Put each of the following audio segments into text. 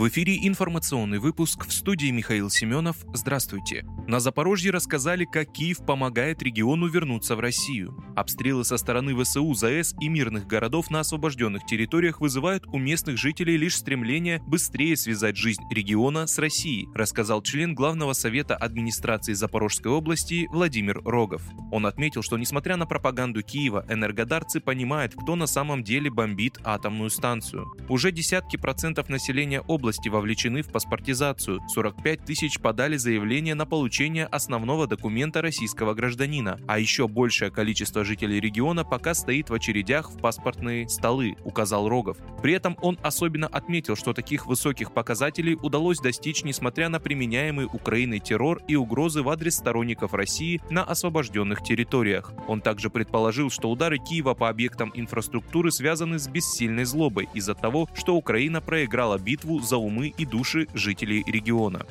В эфире информационный выпуск в студии Михаил Семенов. Здравствуйте. На Запорожье рассказали, как Киев помогает региону вернуться в Россию. Обстрелы со стороны ВСУ, ЗАЭС и мирных городов на освобожденных территориях вызывают у местных жителей лишь стремление быстрее связать жизнь региона с Россией, рассказал член Главного совета администрации Запорожской области Владимир Рогов. Он отметил, что несмотря на пропаганду Киева, энергодарцы понимают, кто на самом деле бомбит атомную станцию. Уже десятки процентов населения области области вовлечены в паспортизацию. 45 тысяч подали заявление на получение основного документа российского гражданина, а еще большее количество жителей региона пока стоит в очередях в паспортные столы, указал Рогов. При этом он особенно отметил, что таких высоких показателей удалось достичь несмотря на применяемый Украиной террор и угрозы в адрес сторонников России на освобожденных территориях. Он также предположил, что удары Киева по объектам инфраструктуры связаны с бессильной злобой из-за того, что Украина проиграла битву за умы и души жителей региона.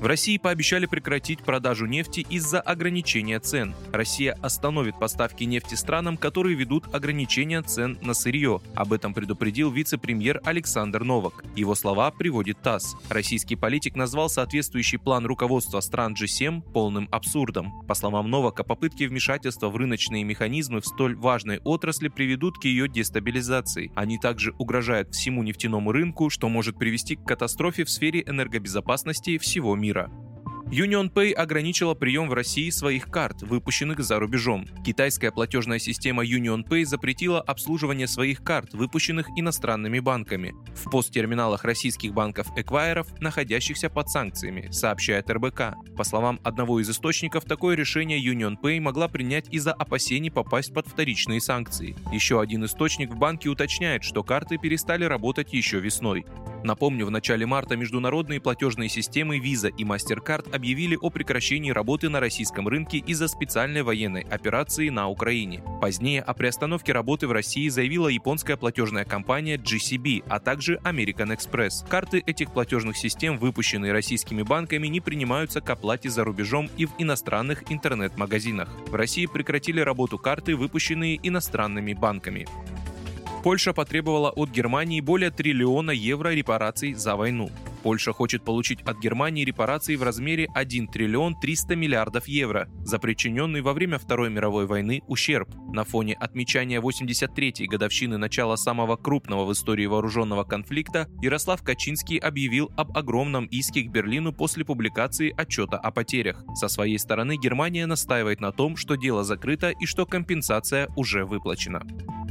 В России пообещали прекратить продажу нефти из-за ограничения цен. Россия остановит поставки нефти странам, которые ведут ограничения цен на сырье. Об этом предупредил вице-премьер Александр Новак. Его слова приводит ТАСС. Российский политик назвал соответствующий план руководства стран G7 полным абсурдом. По словам Новака, попытки вмешательства в рыночные механизмы в столь важной отрасли приведут к ее дестабилизации. Они также угрожают всему нефтяному рынку, что может привести к катастрофе в сфере энергобезопасности всего мира мира. UnionPay ограничила прием в России своих карт, выпущенных за рубежом. Китайская платежная система UnionPay запретила обслуживание своих карт, выпущенных иностранными банками, в посттерминалах российских банков-эквайеров, находящихся под санкциями, сообщает РБК. По словам одного из источников, такое решение UnionPay могла принять из-за опасений попасть под вторичные санкции. Еще один источник в банке уточняет, что карты перестали работать еще весной. Напомню, в начале марта международные платежные системы Visa и MasterCard объявили о прекращении работы на российском рынке из-за специальной военной операции на Украине. Позднее о приостановке работы в России заявила японская платежная компания GCB, а также American Express. Карты этих платежных систем, выпущенные российскими банками, не принимаются к оплате за рубежом и в иностранных интернет-магазинах. В России прекратили работу карты, выпущенные иностранными банками. Польша потребовала от Германии более триллиона евро репараций за войну. Польша хочет получить от Германии репарации в размере 1 триллион 300 миллиардов евро за причиненный во время Второй мировой войны ущерб. На фоне отмечания 83-й годовщины начала самого крупного в истории вооруженного конфликта Ярослав Качинский объявил об огромном иске к Берлину после публикации отчета о потерях. Со своей стороны Германия настаивает на том, что дело закрыто и что компенсация уже выплачена.